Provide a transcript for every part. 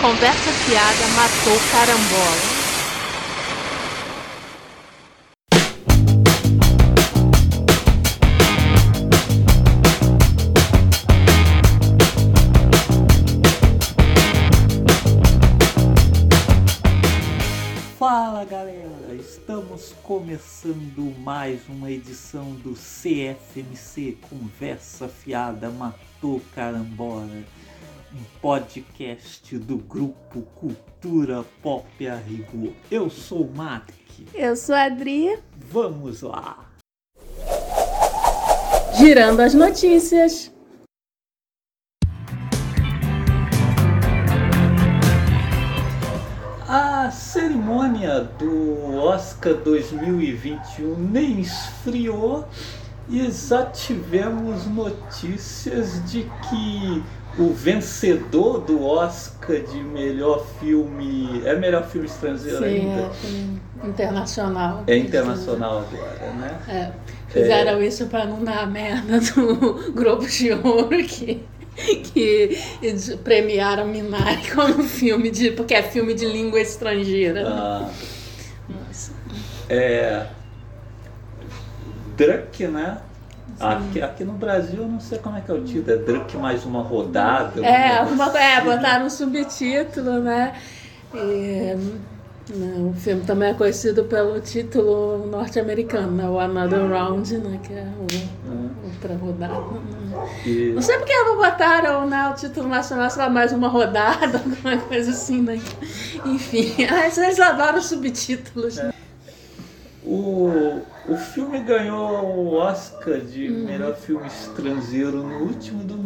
Conversa fiada matou carambola. Começando mais uma edição do CFMC Conversa Fiada Matou Carambola, um podcast do grupo Cultura Pop a Rigor. Eu sou o Mark, Eu sou a Adri, vamos lá! girando as notícias. Cerimônia do Oscar 2021 nem esfriou e já tivemos notícias de que o vencedor do Oscar de melhor filme. É melhor filme estrangeiro Sim, ainda? é internacional. É internacional agora, né? É, fizeram isso para não dar merda do Globo de Ouro que, que premiaram Minari como filme de. porque é filme de língua estrangeira. Ah, Nossa. é. Druk, né? Aqui, aqui no Brasil eu não sei como é que é o título, é Druk mais uma rodada. É, alguma coisa é, assim. botaram um subtítulo, né? E, né, o filme também é conhecido pelo título norte-americano, né? O Another Round, né? Que é o, outra rodada. E- Não sei porque não botaram né, o título nacional, sei lá, mais uma rodada, alguma coisa assim, né? Enfim, às vezes adoram subtítulos. né? O, o filme ganhou o Oscar de Uhum. melhor filme estrangeiro no último domingo.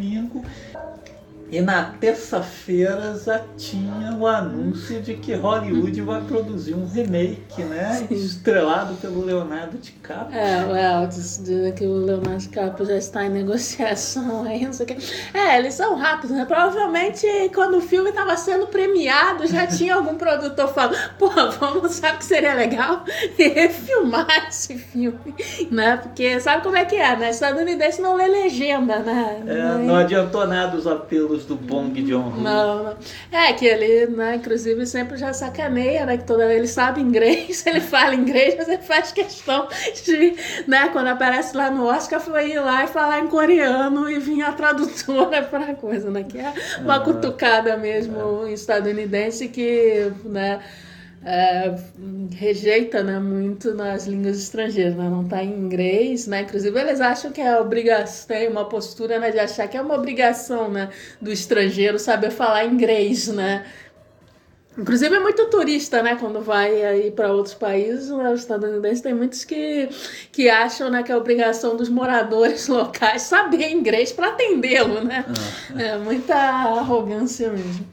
E na terça-feira já tinha o anúncio de que Hollywood vai produzir um remake, né? Sim. Estrelado pelo Leonardo DiCaprio. É, o Elvis diz que o Leonardo DiCaprio já está em negociação aí, não sei o quê. É, eles são rápidos, né? Provavelmente quando o filme estava sendo premiado, já tinha algum produtor falando, pô, vamos, sabe o que seria legal? Refilmar esse filme, né? Porque sabe como é que é, né? Estadunidense não lê legenda, né? É, não adiantou nada os apelos do Bong Joon-ho. Não, não. É que ele, né, inclusive, sempre já sacaneia, né? Que toda ele sabe inglês, ele fala inglês, mas ele faz questão de, né, quando aparece lá no Oscar, foi ir lá e falar em coreano e vir a tradutora para a coisa, né? Que é uma Ah. cutucada mesmo estadunidense que, né? É, rejeita né, muito nas línguas estrangeiras, né? não está em inglês, né? Inclusive eles acham que é obrigação, tem uma postura né, de achar que é uma obrigação né, do estrangeiro saber falar inglês, né? Inclusive é muito turista, né? Quando vai aí para outros países, né, os estadunidenses tem muitos que, que acham né, que é obrigação dos moradores locais saber inglês para atendê-lo, né? Ah. É muita arrogância mesmo.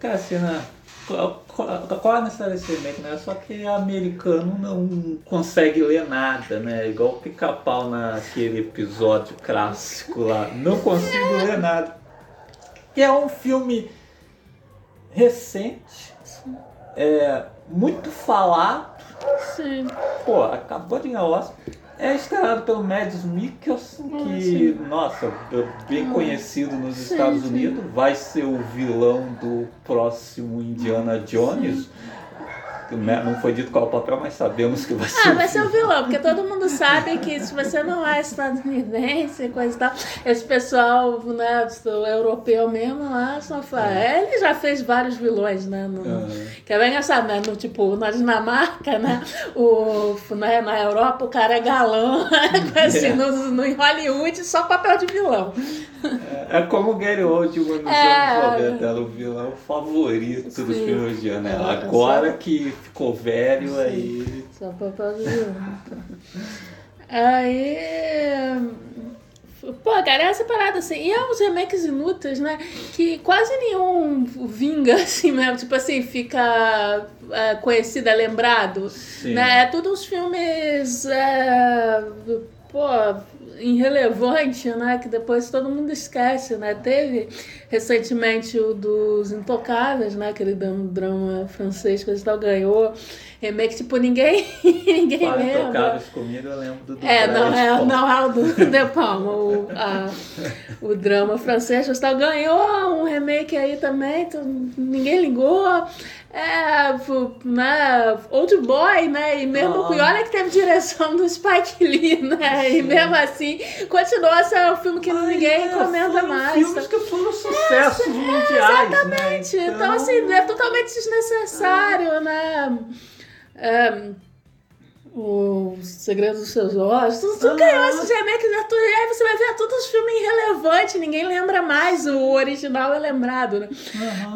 Cassina, qual, qual, a necessidade desse remake, né? Só que americano não consegue ler nada, né? Igual o pica-pau naquele episódio clássico lá. Não consigo ler nada. E é um filme recente, é, muito falado. Sim. Pô, acabou de ganhar o Oscar. É estrelado pelo Mads Mikkelsen, que, nossa, bem conhecido nos Estados. Unidos, vai ser o vilão do próximo Indiana Jones. Né, Não foi dito qual é o papel, mas sabemos que vai ser Ah, vai ser o vilão. vilão, porque todo mundo sabe que se você não é estadunidense e coisa e tal, esse pessoal, né, europeu mesmo lá, só fala. Ele já fez vários vilões, né? No, Ah. Que é bem engraçado, né? No, tipo, na Dinamarca, né? O, né, na Europa o cara é galã, assim, É. no, no, em Hollywood só papel de vilão. É como o Gary Oldman nos É. anos 90, era o vilão favorito dos Sim. filmes de ano. É, Agora que ficou velho, aí. Só papel de vilão. Aí. Pô, cara, é essa parada assim. E é uns remakes inúteis, né? Que quase nenhum vinga, assim mesmo. Tipo assim, fica é, conhecido, é lembrado. Sim. Né? É tudo uns filmes. É, pô, irrelevante, né? Que depois todo mundo esquece, né? Teve recentemente o dos Intocáveis, né? Aquele drama, francês que e tal ganhou remake, tipo, ninguém, ninguém Fala lembra. Trocados comigo, eu lembro do É, não é, não é o do De Palma. O, a- o drama francês Gustavo ganhou um remake aí também, então ninguém ligou. É, né, Old Boy, né? E mesmo, Ah. e olha que teve direção do Spike Lee, né? E mesmo assim, continua sendo um filme que Mas, ninguém é, recomenda foram mais. filmes que foram sucessos mundiais, né? Então, assim, é totalmente desnecessário, né? É, o Segredo dos Seus Olhos, tudo, tudo Ah. ganhou esses remakes, aí você vai ver todos os filmes irrelevantes, ninguém lembra mais, o original é lembrado, né?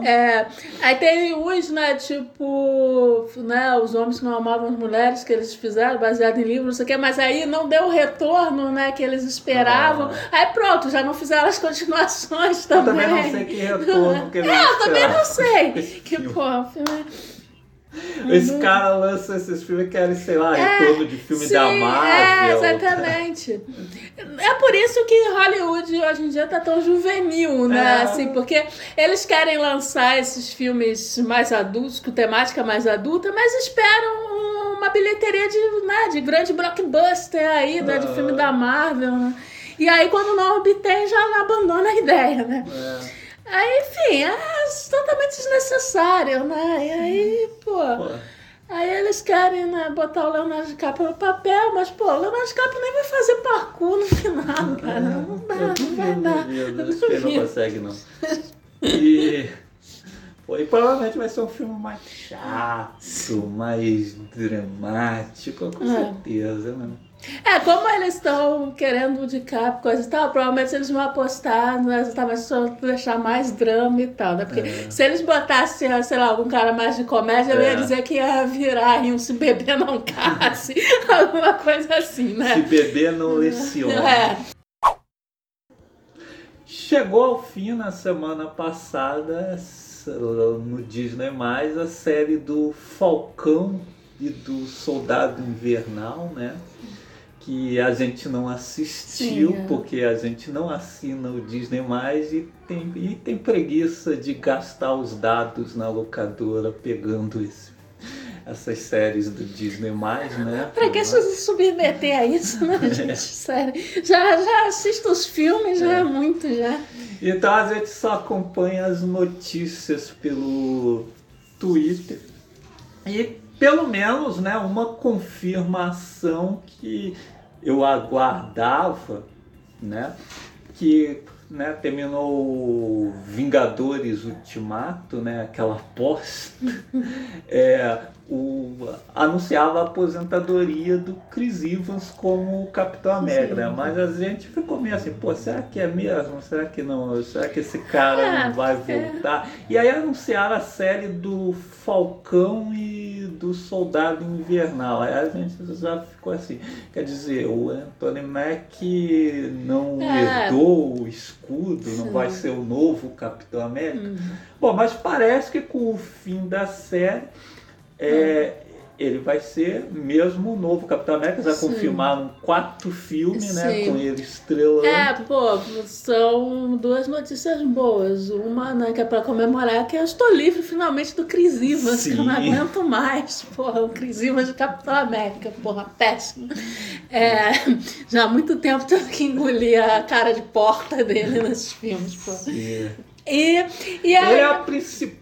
É, aí tem uns, né, tipo, né, os homens que não amavam as mulheres, que eles fizeram, baseado em livro, não sei o quê, mas aí não deu o retorno, né, que eles esperavam. Aí pronto, já não fizeram as continuações Eu também. também não sei que retorno que eles É, eu também não sei. Que, o filme... Esse cara lança esses filmes que querem, sei lá, É, retorno de filme Sim, da é, Marvel. exatamente. É por isso que Hollywood hoje em dia tá tão juvenil, né? É. Assim, porque eles querem lançar esses filmes mais adultos, com temática mais adulta, mas esperam uma bilheteria de, né, de grande blockbuster aí, né, de filme da Marvel, né? E aí, quando não obtém, já abandona a ideia, né? É, Aí, enfim, é totalmente desnecessário, né? E aí, pô... pô. Aí eles querem né, botar o Leonardo DiCaprio no papel, mas, pô, o Leonardo DiCaprio nem vai fazer parkour no final, cara. Não dá, não vai dar. ele não consegue, não. E, pô, e provavelmente vai ser um filme mais chato, mais dramático, com É. certeza, né? É, como eles estão querendo DiCaprio, coisa e tal, provavelmente eles vão apostar, né, mas só deixar mais drama e tal, né? Porque É. se eles botassem, sei lá, algum cara mais de comédia, eu ia É. dizer que ia virar em um se beber não casse, alguma coisa assim, Se né? beber não leciona. É. Chegou ao fim na semana passada, no Disney, a série do Falcão e do Soldado Invernal, né? Que a gente não assistiu, Sim, é. porque a gente não assina o Disney e tem, e tem preguiça de gastar os dados na locadora pegando esse, essas séries do Disney, né? Pra que se submeter a isso, né, gente? Sério. Já, já assisto os filmes, já é muito, já. Então a gente só acompanha as notícias pelo Twitter e pelo menos né, uma confirmação que eu aguardava, né? Que né, terminou Vingadores Ultimato, né, aquela aposta, é, o, anunciava a aposentadoria do Chris Evans como Capitão América, né? mas a gente ficou meio assim, pô, será que é mesmo? Será que não? Será que esse cara É, não vai é. voltar? E aí anunciaram a série do Falcão e do Soldado Invernal. Aí a gente já ficou assim, quer dizer, o Anthony Mack não É. herdou o escudo, não Sim. vai ser o novo Capitão América. Hum. Bom, mas parece que com o fim da série, é, ele vai ser mesmo o novo Capitão América. Já Sim. confirmaram quatro filmes, né? Sim. Com ele estrelando. É, pô, são duas notícias boas. Uma, né, que é pra comemorar que eu estou livre finalmente do Chris Evans, que eu não aguento mais. Porra, o Chris Evans de Capitão América, porra, péssimo. É, já há muito tempo tendo que engolir a cara de porta dele nesses filmes, pô. E- E, Ele aí. é a principal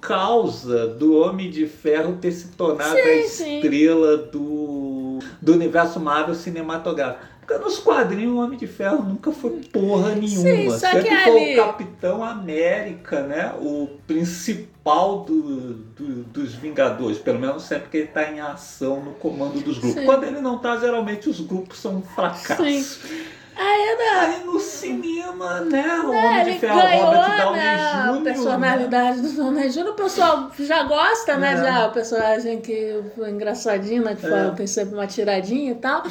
causa do Homem de Ferro ter se tornado Sim, a sim. estrela do, do universo Marvel cinematográfico. Porque nos quadrinhos o Homem de Ferro nunca foi porra nenhuma. só Sempre que foi ali- o Capitão América, né? O principal do, do- dos Vingadores. Pelo menos sempre que ele está em ação no comando dos grupos. Sim. Quando ele não está, geralmente os grupos são um fracasso. Sim. Aí, né, no cinema, né? O É, Homem de Ferro, ganhou Robert Downey né, a Jr. né? personalidade do Downey Jr. O pessoal já gosta, né? É. Já, o personagem que foi engraçadinho, né? Que É. fala, tem sempre uma tiradinha e tal.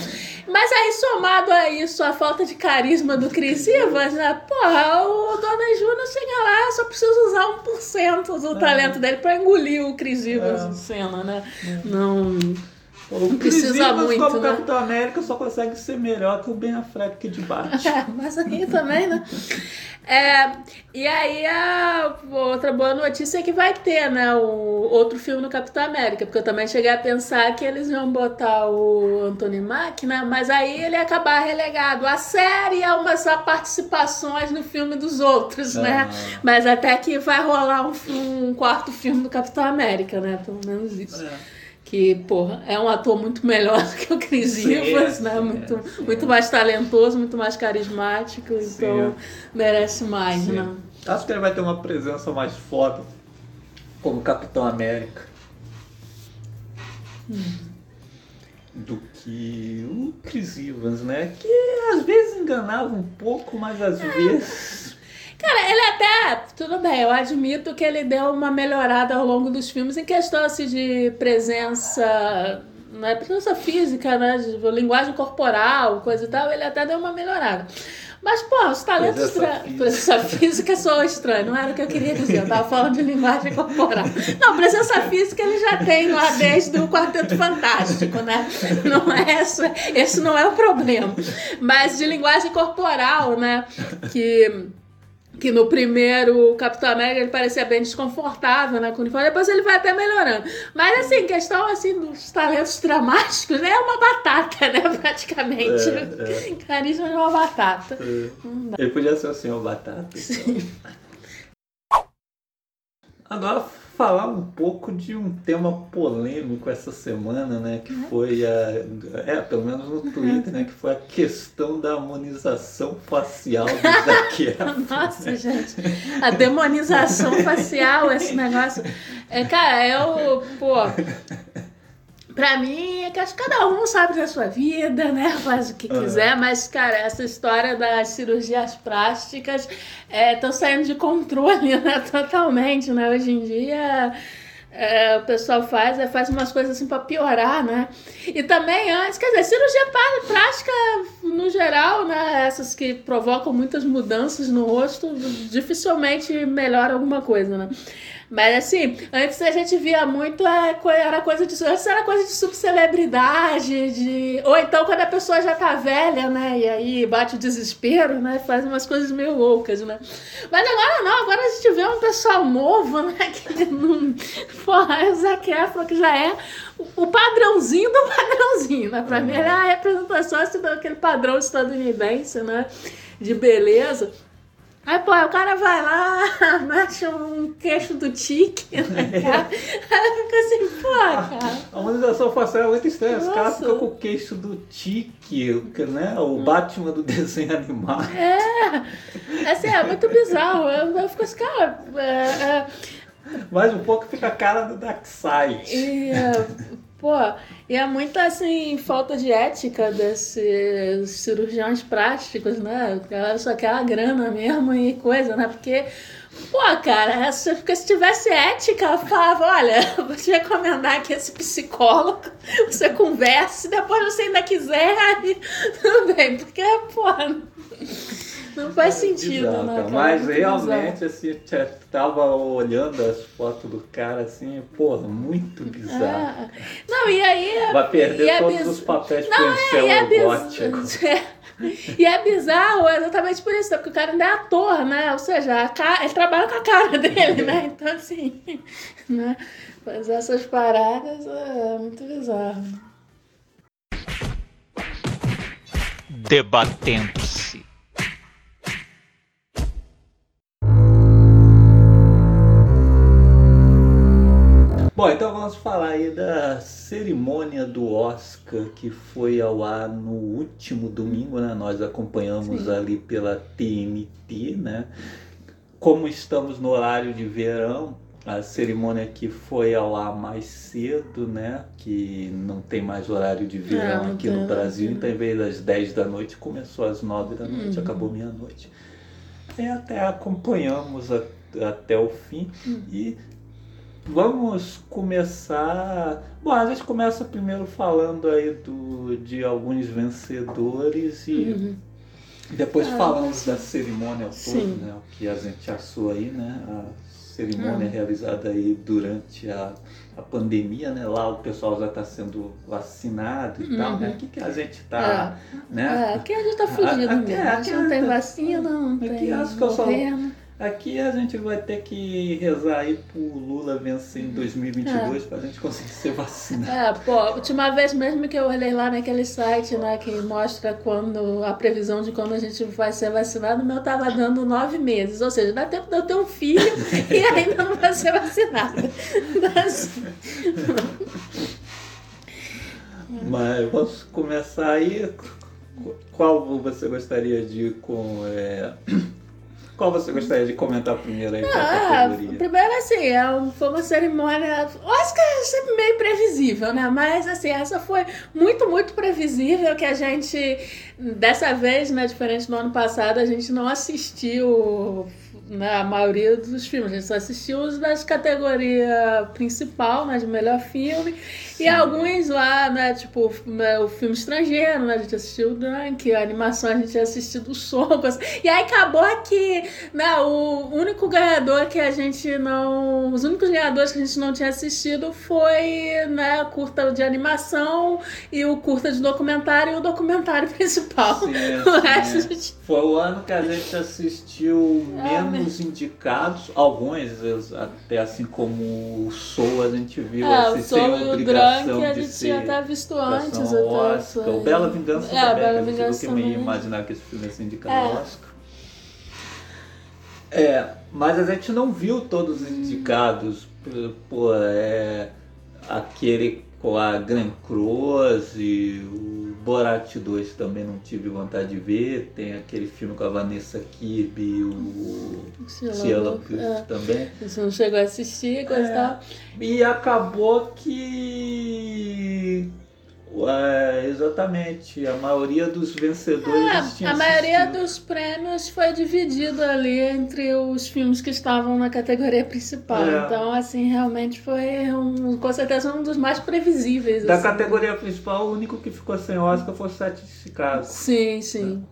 Mas aí, somado a isso, a falta de carisma do Chris Evans, né? Porra, o Downey Jr. chega lá, só precisa usar 1% do É. talento dele pra engolir o Chris Evans É. em cena, né? Não... O Precisa muito, como né? Capitão América só consegue ser melhor que o Ben Affleck de Batman. É, mas aí também, né? É, e aí a outra boa notícia é que vai ter, né, o outro filme no Capitão América, porque eu também cheguei a pensar que eles iam botar o Anthony Mack, né, mas aí ele ia acabar relegado à série e a umas participações no filme dos outros, né? Ah. Mas até que vai rolar um, um quarto filme do Capitão América, né, pelo menos isso. É. Que, porra, é um ator muito melhor do que o Chris Sim, Evans, né? sim, Muito, sim. muito mais talentoso, muito mais carismático, Sim. então merece mais, Sim. né? Acho que ele vai ter uma presença mais foda como Capitão América do que o Chris Evans, né? Que às vezes enganava um pouco, mas às vezes. Ele até, tudo bem, eu admito que ele deu uma melhorada ao longo dos filmes em questão assim, de presença, né, presença física, né, de linguagem corporal, coisa e tal, ele até deu uma melhorada. Mas, pô, os talentos. Presença física. Presença física estranho, não era o que eu queria dizer, eu tava falando de linguagem corporal. Não, presença física ele já tem lá desde o Quarteto Fantástico, né? Não é esse não é o problema. Mas de linguagem corporal, né? Que que no primeiro Capitão América ele parecia bem desconfortável né, com o uniforme, depois ele vai até melhorando. Mas assim, questão assim dos talentos dramáticos, né, é uma batata, né, praticamente. É, Carisma de uma batata. Ele podia ser o senhor Batata. então. Agora falar um pouco de um tema polêmico essa semana, né? Que foi a. É, pelo menos no Twitter, né? Que foi a questão da harmonização facial do Zac Efron. Nossa, gente, a demonização facial, esse negócio. É, cara, eu, pô. Pra mim, é que acho que cada um sabe da sua vida, né? Faz o que quiser, mas, cara, essa história das cirurgias plásticas estão saindo de controle, né? Totalmente, né? Hoje em dia. é, o pessoal faz, é, faz umas coisas assim pra piorar, né? E também antes, quer dizer, cirurgia plá- plástica no geral, né? Essas que provocam muitas mudanças no rosto, dificilmente melhora alguma coisa, né? Mas assim, antes a gente via muito, é, era coisa de. Antes era coisa de subcelebridade, de. Ou então quando a pessoa já tá velha, né? E aí bate o desespero, né? Faz umas coisas meio loucas, né? Mas agora não, agora a gente vê um pessoal novo, né? Que não. Porra, é o Zac Efron, que já é o- o padrãozinho do padrãozinho, né? Pra mim, ele é a representação assim, daquele padrão estadunidense, né? De beleza. Aí, pô, o cara vai lá, mexe um queixo do tique, né, cara? Aí fica assim, pô, cara. A harmonização facial é muito estranha. Os caras ficam com o queixo do Tique, né? O Batman do desenho animado. É, assim, é muito bizarro. Eu, eu fico assim, cara. É, é, Mais um pouco fica a cara do Darkseid. é, pô, e é muita, assim, falta de ética desses cirurgiões plásticos, né? Só quer a grana mesmo e coisa, né? Porque. Pô, cara, se, se tivesse ética, falava, olha, vou te recomendar aqui esse psicólogo, você converse, depois você ainda quiser, aí bem, porque, pô, não faz sentido, Bizarro, né? cara. Mas Muito realmente, assim, eu tava olhando as fotos do cara, assim, porra, muito bizarro. É. Não, e aí. Vai perder e é todos biz- os papéis Não, é, policial e é gótico. bizarro. E é bizarro exatamente por isso, né? porque o cara ainda é ator, né? Ou seja, ele trabalha com a cara dele, né? Então, assim, né? Fazer essas paradas é muito bizarro. Debatendo-se. Bom, então vamos falar aí da cerimônia do Oscar que foi ao ar no último domingo, né? Nós acompanhamos Sim. ali pela TNT, né? Como estamos no horário de verão, a cerimônia aqui foi ao ar mais cedo, né? Que não tem mais horário de verão É, não aqui no Brasil, então em vez das 10 da noite, começou às 9 da noite, Uhum. acabou meia-noite. E até acompanhamos a- até o fim Uhum. e Vamos começar. Bom, a gente começa primeiro falando aí do, de alguns vencedores e Uhum. depois Ah, falamos da cerimônia toda, Sim. né? O que a gente achou aí, né? A cerimônia Hum. realizada aí durante a, a pandemia, né? Lá o pessoal já está sendo vacinado e tal, Uhum. né? Aqui que a gente está, É, né? aqui a gente tá fudido Aqui- mesmo. A gente aqui- não tem vacina, não tem acho que eu só-. Aqui a gente vai ter que rezar aí pro Lula vencer em 2022 para a gente conseguir ser vacinado. É, pô, a última vez mesmo que eu olhei lá naquele site, né, que mostra quando a previsão de quando a gente vai ser vacinado, o meu tava dando nove meses. Ou seja, dá tempo de eu ter um filho e ainda não vai ser vacinada. Mas- Mas vamos começar aí. Qual você gostaria de com é, qual você gostaria de comentar primeiro aí Ah, primeiro assim, é foi uma cerimônia. Oscar é sempre meio previsível, né? Mas assim, essa foi muito, muito previsível que a gente, dessa vez, né, diferente do ano passado, a gente não assistiu né, a maioria dos filmes. A gente só assistiu os das categorias principal, né, de melhor filme. E alguns lá, né, tipo, né, o filme estrangeiro, né, a gente assistiu o Drunk, a animação a gente tinha assistido o Soco. assim. E aí acabou que, né, o único ganhador que a gente não... Os únicos ganhadores que a gente não tinha assistido foi, né, a curta de animação e o curta de documentário e o documentário principal. Sim, O resto a sim, é. gente... Foi o ano que a gente assistiu É, menos indicados, alguns, até assim como o Soul, a gente viu É, assim, sem obrigação Drunk a de gente ser tinha até visto antes. até, Oscar. foi- O Bela Vingança É, também, Bela que eu Vingança ia também. imaginar que esse filme ia ser indicado É. ao Oscar. É, mas a gente não viu todos os indicados. Pô, é, aquele com a Gran Cruz e o Borat 2 também não tive vontade de ver. Tem aquele filme com a Vanessa Kirby e o Cruz é. também. Você não chegou a assistir, coisa É. tal. E acabou que. É, exatamente, a maioria dos vencedores tinha É, a maioria assistido. dos prêmios foi dividido ali entre os filmes que estavam na categoria principal. É. Então, assim, realmente foi um, com certeza um dos mais previsíveis. Da assim. categoria principal, o único que ficou sem Oscar foi o Sete de Chicago. Sim, sim.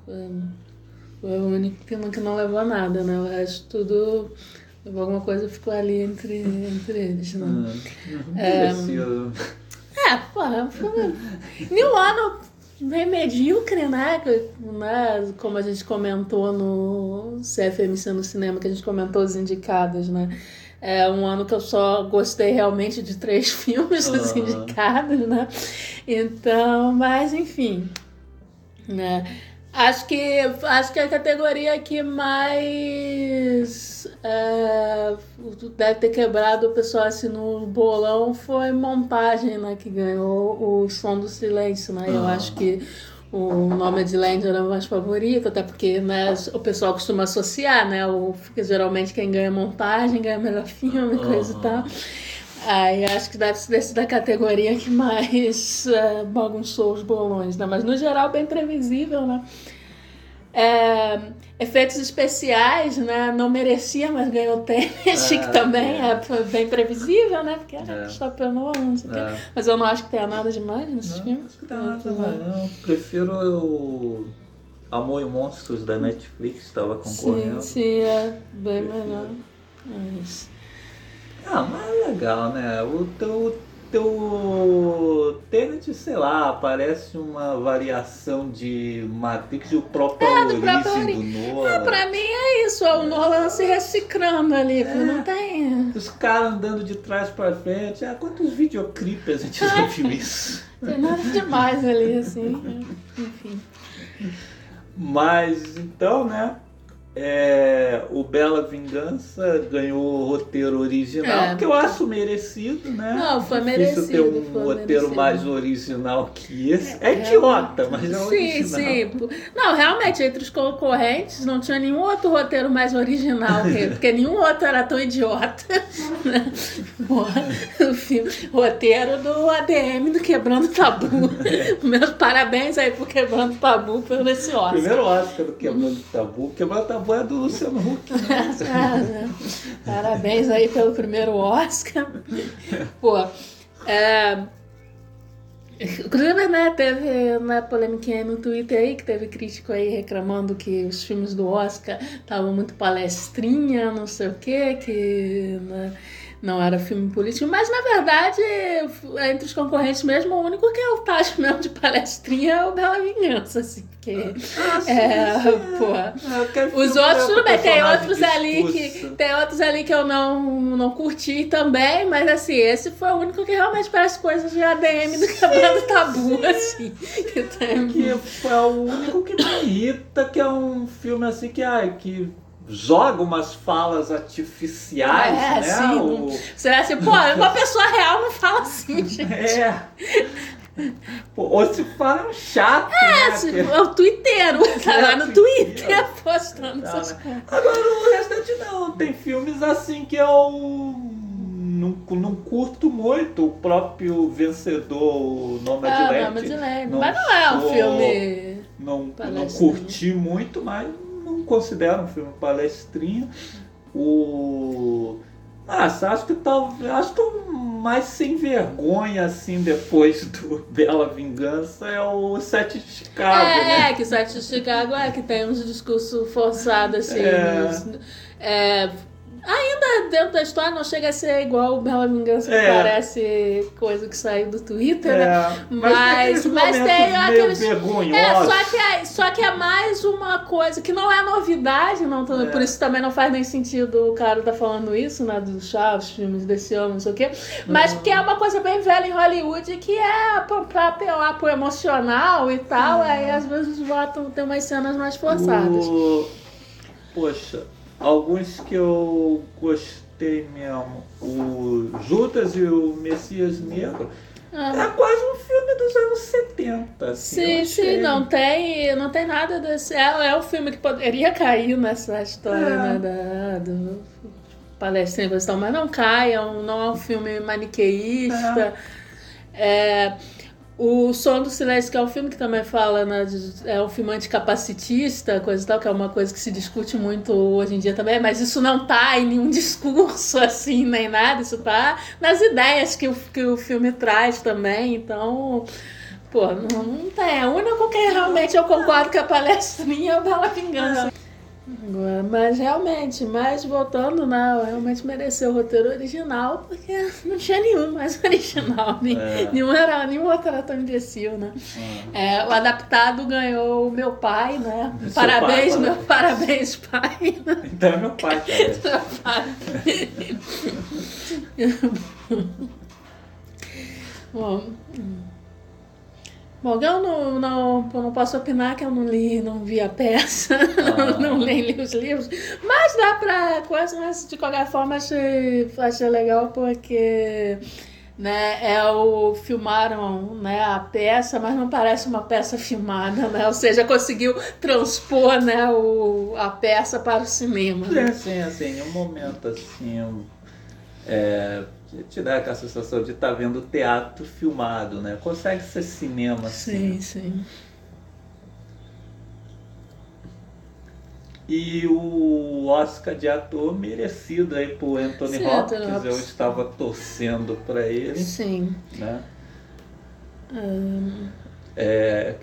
Foi, o único que não, que não levou nada, né? O resto tudo. Alguma coisa ficou ali entre, entre eles, né? Hum, É. É, porra, um ano meio medíocre, né? Né? Como a gente comentou no CFMC no cinema, que a gente comentou os indicados, né? É um ano que eu só gostei realmente de três filmes dos indicados, né? Então, mas enfim. Né? Acho que, acho que a categoria que mais é, deve ter quebrado o pessoal assim no bolão foi montagem, né? Que ganhou o Som do Silêncio, né? Eu Ah. acho que o nome de Land era o mais favorito, até porque né, o pessoal costuma associar, né? O, porque geralmente quem ganha montagem ganha melhor filme, coisa e tal. Aí acho que deve ser da categoria que mais é, bagunçou os bolões, né? Mas no geral bem previsível, né? É, efeitos especiais, né? Não merecia, mas ganhou Tenet, Ah, que também é. é. bem previsível, né? Porque era É. Christopher Nolan, não sei o quê. É. Mas eu não acho que tenha nada demais nesse Não, filme. acho que tá nada mais, não. Prefiro o Amor e Monstros da Netflix, estava concorrendo. Sim, sim, é bem Prefiro. melhor. Mas... Ah, mas é legal, né? O teu, teu Tenet, sei lá, parece uma variação de Matrix e o próprio É, do próprio ori- do Nolan. É, pra mim é isso, é o Nolan se reciclando ali, É. não tem. Os caras andando de trás pra frente. Ah, quantos videoclipes a gente já viu isso? Tem nada demais ali, assim. Enfim. Mas então, né? É, o Bela Vingança ganhou o roteiro original, É. que eu acho merecido, né? Não, foi Difícil ter merecido, um foi roteiro merecido. mais original que esse. É, É, idiota, mas é Sim, original. sim. Não, realmente, entre os concorrentes, não tinha nenhum outro roteiro mais original que ele, porque nenhum outro era tão idiota. né? O filme, roteiro do ADM do Quebrando Tabu. Meus parabéns aí pro Quebrando Tabu pelo esse Oscar. Primeiro Oscar do Quebrando Tabu. Quebrando Tabu é do Luciano Huck. né? Parabéns aí pelo primeiro Oscar. Pô, é, Inclusive, né, teve uma polêmica no Twitter aí, que teve crítico aí reclamando que os filmes do Oscar estavam muito palestrinha, não sei o quê, que né, não era filme político, mas na verdade, entre os concorrentes mesmo, o único que é o tacho mesmo de palestrinha é o Bela Vingança, assim, porque. Ah, sim, é, sim, pô. Aquele Os outros, tudo bem, tem outros ali que. Tem outros ali que eu não, não curti também, mas assim, esse foi o único que realmente parece coisas de ADM do quebrando tabu, assim. Que tem... Que é o único que me irrita, que é um filme assim que, ai, que joga umas falas artificiais, É, né? sim. O- Você é assim, pô, uma pessoa real não fala assim, gente. É. Ou se fala é um chato, É, né? Que- é o twitteiro, tá lá no Twitter. Postando Tá, essas né? coisas. Agora o restante não, tem filmes assim que eu não, não curto muito. O próprio vencedor, o Nomadland, Ah, Nomadland. não Mas não é um filme. não, não curti muito, mas não considero um filme palestrinho. O. Nossa, acho que talvez. Acho que o mais sem vergonha, assim, depois do Bela Vingança é o Sete de Chicago, é, né? é, que Sete de Chicago é que tem uns discursos forçados, assim. É. nos- é, ainda dentro da história não chega a ser igual o Bela Vingança, que É. parece coisa que saiu do Twitter, né? É, Mas- tem mas aqueles tem aqueles-. É, só que é, só que é mais uma coisa que não é novidade, não, tô- É. por isso também não faz nem sentido o cara tá falando isso, né, do chá, os filmes desse ano, não sei o quê, mas porque é uma coisa bem velha em Hollywood que é pra, pra apelar pro emocional e tal, aí às vezes botam, tem umas cenas mais forçadas. O- Poxa, alguns que eu gostei mesmo. O Judas e o Messias Negro. Ah. É quase um filme dos anos 70. Assim, Sim, sim, não tem, não tem nada desse. É, é um filme que poderia cair nessa história É. né, da, do mas não cai, é um- não é um filme maniqueísta. É, o Som do Silêncio, que é um filme que também fala, né, de- é um filme anticapacitista, coisa e tal, que é uma coisa que se discute muito hoje em dia também, mas isso não tá em nenhum discurso assim, nem nada, isso tá nas ideias que o, que o filme traz também, então. Pô, não, não tem. O único que realmente eu concordo que a palestrinha é o Bela Vingança. Agora, Mas realmente, mas voltando, né, realmente mereceu o roteiro original, porque não tinha nenhum mais original. Nem, É. nenhum, era, nenhum outro era tão imbecil, né? Ah. É, o adaptado ganhou o meu pai, né? Seu parabéns, pai, meu parabéns, pai. Então é meu pai, cara. Meu pai. Bom. Bom, eu não, não, eu não posso opinar que eu não li, não vi a peça, Ah. não nem li os livros, mas dá pra coisa, mas de qualquer forma achei, achei legal porque né, é o, filmaram né, a peça, mas não parece uma peça filmada, né? Ou seja, conseguiu transpor né, o, a peça para o cinema. É, Né? assim, assim, em um momento assim. É, que te dá aquela sensação de estar vendo teatro filmado, né? Consegue ser cinema, assim. Sim, sim. E o Oscar de ator merecido aí por Anthony Sim, Hopkins, eu estava torcendo para ele, Sim. né? É,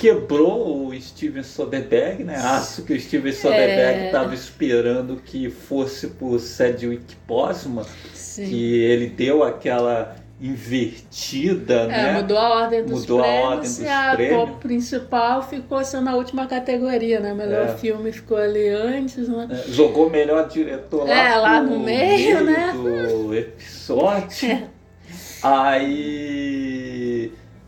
quebrou o Steven Soderbergh, né? Acho que o Steven Soderbergh É. estava esperando que fosse por Sedgwick Boseman, sim. que ele deu aquela invertida, É, né? mudou a ordem dos Mudou a prêmios ordem dos e a prêmios. principal ficou sendo a última categoria, né? Melhor É. filme ficou ali antes, né? É, Jogou melhor diretor lá, É, lá no meio, né? do episódio. Aí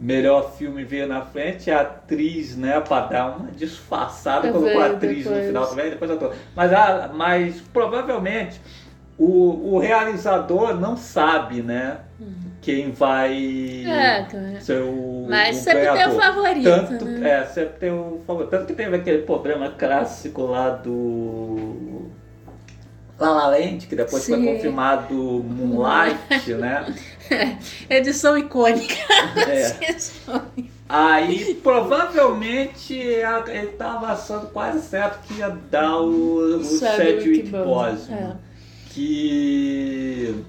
melhor filme veio na frente, a atriz, né, pra dar uma disfarçada, Eu colocou a atriz no depois. final também, depois a ator. Mas, a, mas provavelmente o, o realizador não sabe, né, quem vai É, cara. ser o, Mas o sempre tem o favorito, Tanto, né? é, sempre tem o favorito. Tanto que teve aquele problema clássico lá do La La Land, que depois foi Sim. confirmado Moonlight, né? Edição icônica. É. Aí provavelmente ele estava achando quase certo que ia dar o, o Sedgwick Boseman. É. Que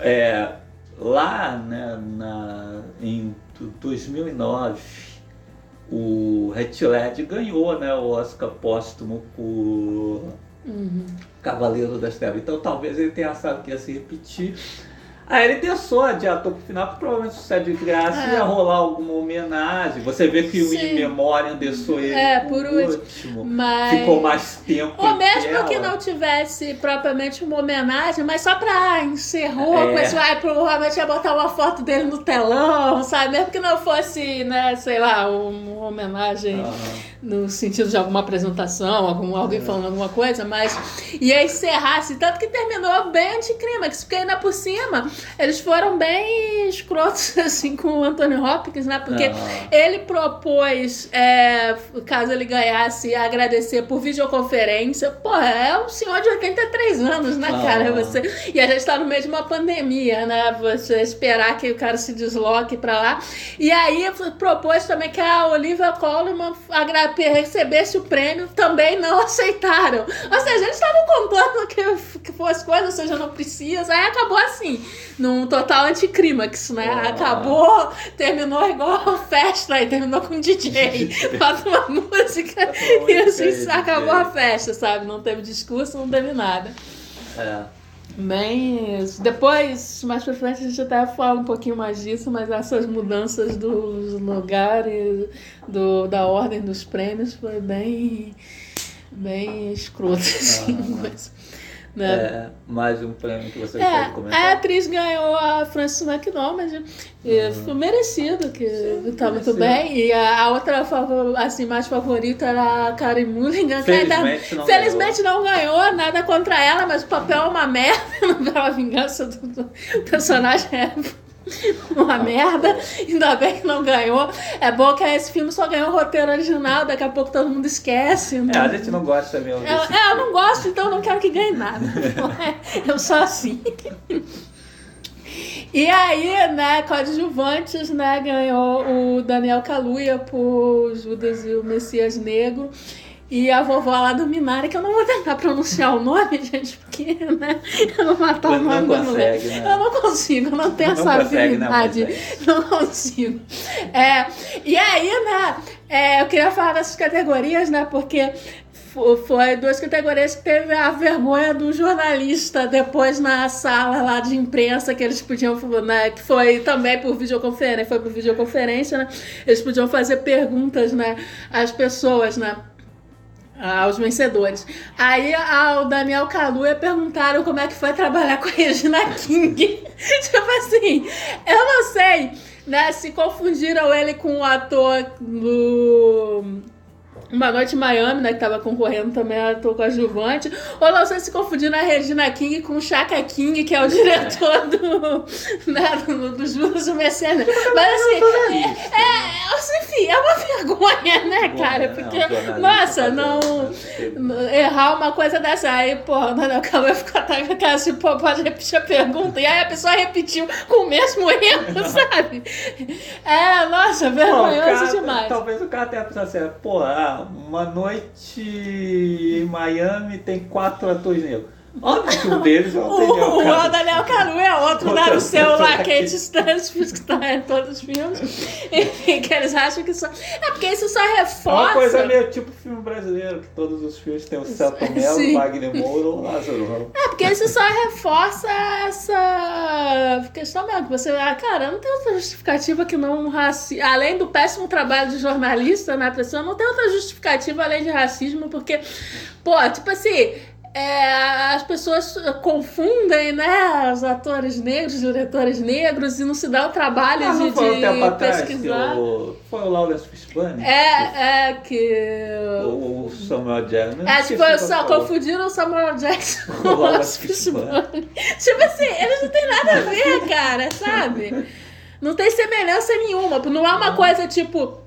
é, lá né, na, em 2009, o Heath Ledger ganhou né, o Oscar póstumo por Uhum. Cavaleiro das Trevas. Então talvez ele tenha achado que ia se repetir. Aí ele deixou adiantou pro final, porque provavelmente o Sucesso de Graça É. ia rolar alguma homenagem. Você vê que o Sim. In Memoriam deixou ele É, por último. Mas... Ficou mais tempo Ou mesmo que não tivesse propriamente uma homenagem, mas só pra encerrou É. com esse, provavelmente ia botar uma foto dele no telão, sabe? Mesmo que não fosse, né, sei lá, uma homenagem Aham. No sentido de alguma apresentação, algum, alguém falando alguma coisa, mas ia encerrar, assim, tanto que terminou bem anticlímax, porque ainda por cima eles foram bem escrotos, assim, com o Anthony Hopkins, né? Porque Aham. ele propôs, é, caso ele ganhasse, agradecer por videoconferência. Porra, é um senhor de 83 anos, né, Ah. cara? Você, e a gente tá no meio de uma pandemia, né? Você esperar que o cara se desloque pra lá. E aí propôs também que a Olivia Colman agra- recebesse o prêmio, também não aceitaram. Ou seja, eles estavam contando que, que fosse coisa, ou seja, não precisa. Aí acabou assim, num total anticlímax, né? Ah. Acabou, terminou igual festa, e terminou com DJ. Bota uma música e assim aí, acabou a festa, sabe? Não teve discurso, não teve nada. É. Bem, isso. depois, mais pra frente, a gente até fala um pouquinho mais disso, mas essas mudanças dos lugares, do, da ordem dos prêmios, foi bem, bem escroto, assim, Ah. mas, né? É, mais um prêmio que você É, pode a comentar. atriz ganhou a Frances McDormand, e foi merecido, que tá muito bem. E a, a outra assim, mais favorita era a Karen Mulligan, que ainda Felizmente não felizmente não ganhou, nada contra ela, mas o papel é uma merda, a vingança do, do personagem é uma merda, ainda bem que não ganhou. É bom que esse filme só ganhou o roteiro original, daqui a pouco todo mundo esquece. É, a gente não gosta mesmo é, eu não gosto, então eu não quero que ganhe nada. Eu sou assim. E aí, né, coadjuvantes, né, ganhou o Daniel Kaluuya por Judas e o Messias Negro. E a vovó lá do Minari, que eu não vou tentar pronunciar o nome, gente, porque, né, eu vou matar o Não nome consegue, né? Eu não consigo, eu não tenho Não essa consegue, né, habilidade. Moisés? Não consigo. É, e aí, né, é, eu queria falar dessas categorias, né, porque fo- foi duas categorias que teve a vergonha do jornalista depois na sala lá de imprensa que eles podiam, né, que foi também por videoconferência, foi por videoconferência, né, eles podiam fazer perguntas, né, às pessoas, né, aos vencedores. Aí ao Daniel Kaluuya perguntaram como é que foi trabalhar com a Regina King. tipo assim, eu não sei, né, se confundiram ele com o ator do uma Noite em Miami, né, que tava concorrendo também a ator coadjuvante, ou não sei se confundiram a Regina King com o Chaka King, que é o diretor do, né, do, do Judas do Messias. Mas assim, é, é, enfim, é uma vergonha, né, cara? Né, Porque, nossa, não né, errar uma coisa dessa. Aí, pô, o Daniel Cauê ficou até com a cara assim, pô, pode repetir a pergunta. E aí a pessoa repetiu com o mesmo erro, sabe? É, nossa, vergonhoso cara- demais. Talvez o cara tenha pensado assim, pô, ah, uma noite em Miami tem quatro atores negros. Óbvio que um deles é o O, Daniel o Kaluuya. Daniel Canu é outro, ser o pessoa lá Kate Stansfield, que tá em todos os filmes. Enfim, que eles acham que só... É porque isso só É reforça... uma coisa meio tipo filme brasileiro, que todos os filmes têm o Celto Mello, Sim. Wagner Moura ou Lázaro Ramos. É, porque isso só reforça essa questão mesmo. Que você, ah, cara, não tem outra justificativa que não raci... Além do péssimo trabalho de jornalista, né, pessoa, não tem outra justificativa além de racismo, porque, pô, tipo assim. É, as pessoas confundem, né, os atores negros, diretores negros, e não se dá o trabalho Ah, de, foi de pesquisar. o... Foi o Lawrence Fishburne? É, é que. O, o Samuel Jackson. Acho que foi só confundiram o Samuel Jackson com o Lawrence Fishburne. Tipo assim, eles não tem nada a ver, cara, sabe? Não tem semelhança nenhuma. Não é uma coisa tipo.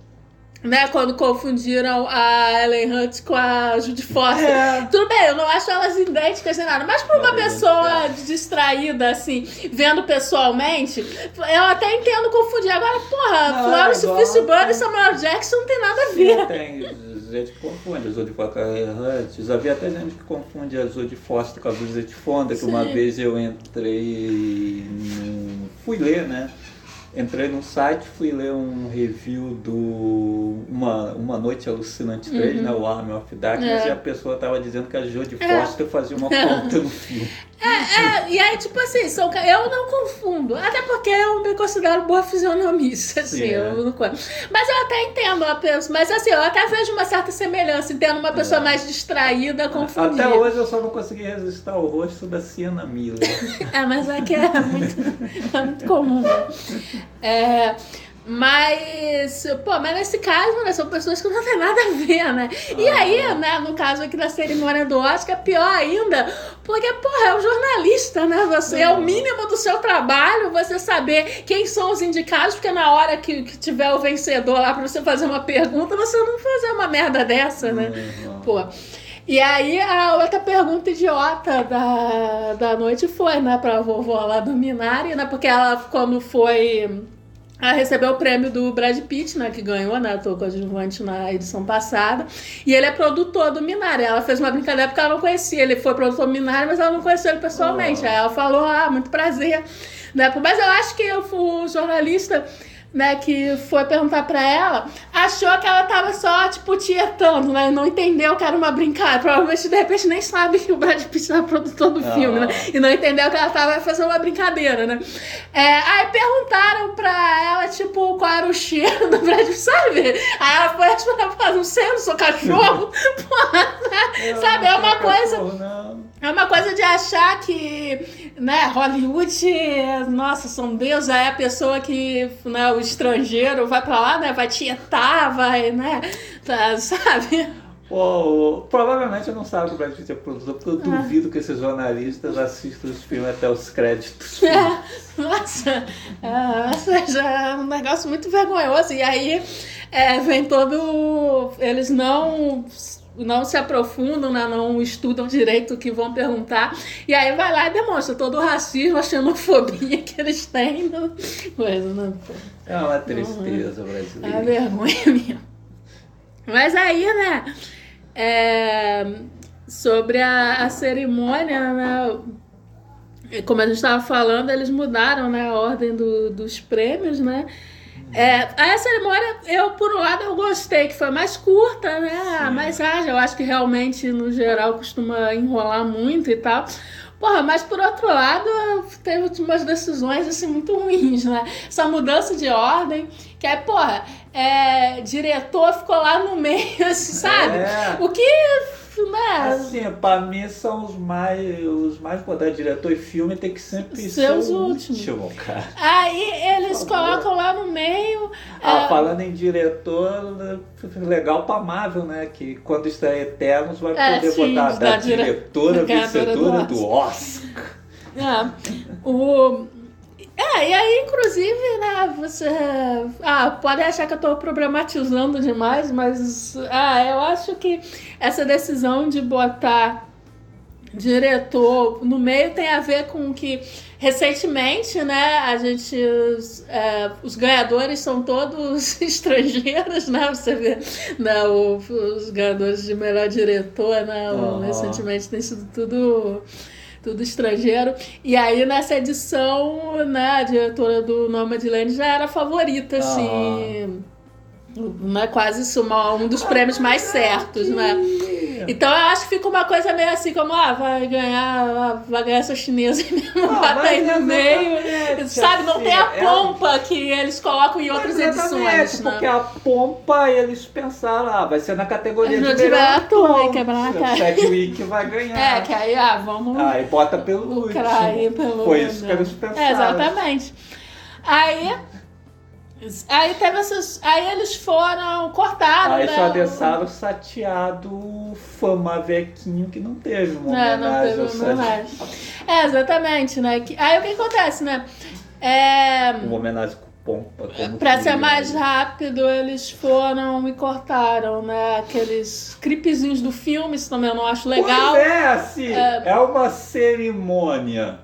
Né, quando confundiram a Ellen Hunt com a Judy Foster. É. Tudo bem, eu não acho elas idênticas nem nada, mas pra uma pessoa é. distraída, assim, vendo pessoalmente, eu até entendo confundir. Agora, porra, Não, Florence igual- Fishburne e Samuel Jackson não tem nada a ver. Tem gente que confunde a Jodie Foster com a Hunt. Havia até gente que confunde a Jodie Foster com a Bridget Fonda, que uma Sim. vez eu entrei num fui ler, né? Entrei no site, fui ler um review do Uma, Uma Noite Alucinante 3, Uhum. né? O Army of Darkness, É. e a pessoa tava dizendo que a Jodie É. Foster fazia uma ponta no filme. É, e aí, tipo assim, ca- eu não confundo. Até porque eu me considero boa fisionomista, assim. Sim, é. eu não. Mas eu até entendo a pessoa. Mas assim, eu até vejo uma certa semelhança em tendo uma pessoa É. mais distraída confundir. Até hoje eu só não consegui resistir ao rosto da Sienna Miller. É, mas é que é muito, é muito comum. É, mas, pô, mas nesse caso, né, são pessoas que não tem nada a ver, né? E Ah. aí, né, no caso aqui da cerimônia do Oscar, é pior ainda, porque, porra, é o jornalista, né? Você é o mínimo do seu trabalho, você saber quem são os indicados, porque na hora que, que tiver o vencedor lá pra você fazer uma pergunta, você não fazer uma merda dessa, né? Uhum. Pô. E aí a outra pergunta idiota da, da noite foi, né, pra vovó lá do Minari, né? Porque ela, quando foi. Ela recebeu o prêmio do Brad Pitt, né? Que ganhou, né? Ator coadjuvante na edição passada. E ele é produtor do Minari. Ela fez uma brincadeira porque ela não conhecia. Ele foi produtor do Minari, mas ela não conheceu ele pessoalmente. Oh. Aí ela falou, ah, muito prazer. Né? Mas eu acho que o jornalista né, que foi perguntar pra ela, achou que ela tava só, tipo, tietando, né? Não entendeu que era uma brincadeira. Provavelmente, de repente, nem sabe que o Brad Pitt era produtor do Ah. filme, né? E não entendeu que ela tava fazendo uma brincadeira, né? É, aí perguntaram pra ela, tipo, qual era o cheiro do Brad Pitt, sabe? Aí ela foi responder, não sei, eu não sou cachorro. Porra, né? Sabe, é uma coisa... cachorro. É uma coisa de achar que, né, Hollywood, nossa, são Deus, aí a pessoa que, né, o estrangeiro vai pra lá, né, vai tietar, vai, né, tá, sabe? Pô, provavelmente não sabe que o Brad Pitt é produtor, porque eu Ah. duvido que esses jornalistas assistam os filmes até os créditos. É, nossa, é, ou seja, é um negócio muito vergonhoso. E aí é, vem todo. Eles não. Não se aprofundam, né? não estudam direito o que vão perguntar. E aí vai lá e demonstra todo o racismo, a xenofobia que eles têm. no- Coisa, né? Pô, É uma tristeza É brasileira. vergonha mesmo. Mas aí, né? é, sobre a, a cerimônia, né? Como a gente estava falando, eles mudaram né, a ordem do- dos prêmios, né? É, a cerimônia, eu, por um lado, eu gostei, que foi mais curta, né? Sim. Mais ágil. Eu acho que realmente, no geral, costuma enrolar muito e tal. Porra, mas por outro lado, teve umas decisões assim muito ruins, né? Essa mudança de ordem, que é, porra, é, diretor ficou lá no meio, assim, sabe? É. O que, né? Assim, pra mim são os mais, os mais importantes. Diretor e filme tem que sempre Ser ser os últimos. último, cara. Aí eles colocam lá no meio. Ah, é, falando em diretor, legal pra Marvel, né? Que quando estreia Eternos vai É, poder sim, botar da da dire- diretora, ganhadora vencedora do do Oscar. É, o... é, e aí, inclusive, né, você. Ah, pode achar que eu tô problematizando demais, mas ah, eu acho que essa decisão de botar diretor no meio tem a ver com que recentemente, né, a gente é, os ganhadores são todos estrangeiros, né? Você vê, né, o- os ganhadores de melhor diretor, né, recentemente tem sido tudo tudo estrangeiro. E aí, nessa edição, né, a diretora do Nomadland já era favorita, assim. Né, quase isso, uma- um dos prêmios mais certos, né? Então eu acho que fica uma coisa meio assim, como, ah, vai ganhar, vai ganhar essa chinesa e mesmo Ah, aí no meio. exatamente, Sabe, não assim, tem a é- pompa que eles colocam em outras edições, né? Porque a pompa, eles pensaram, ah, vai ser na categoria de melhor ator, vai quebrar a cara. O Chadwick vai ganhar. É, que aí, ah, vamos Aí bota pelo último. pelo... Foi isso que eles pensaram. É, exatamente. Aí... Aí teve essas. Aí eles foram cortaram. Aí né? só deixaram o sateado fama vequinho que não teve uma Não, não teve uma homenagem. É, exatamente, né? Aí o que acontece, né? É, Uma homenagem com pompa. Como pra ser mais rápido, eles foram e cortaram, né? Aqueles clipezinhos do filme, isso também eu não acho legal. Pois é, assim, É. é, uma cerimônia